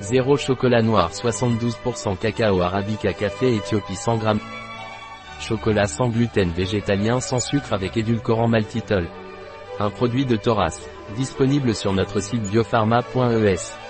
0 chocolat noir 72% cacao arabica café Éthiopie 100 g. Chocolat sans gluten végétalien sans sucre avec édulcorant maltitol. Un produit de Thoras, disponible sur notre site biopharma.es.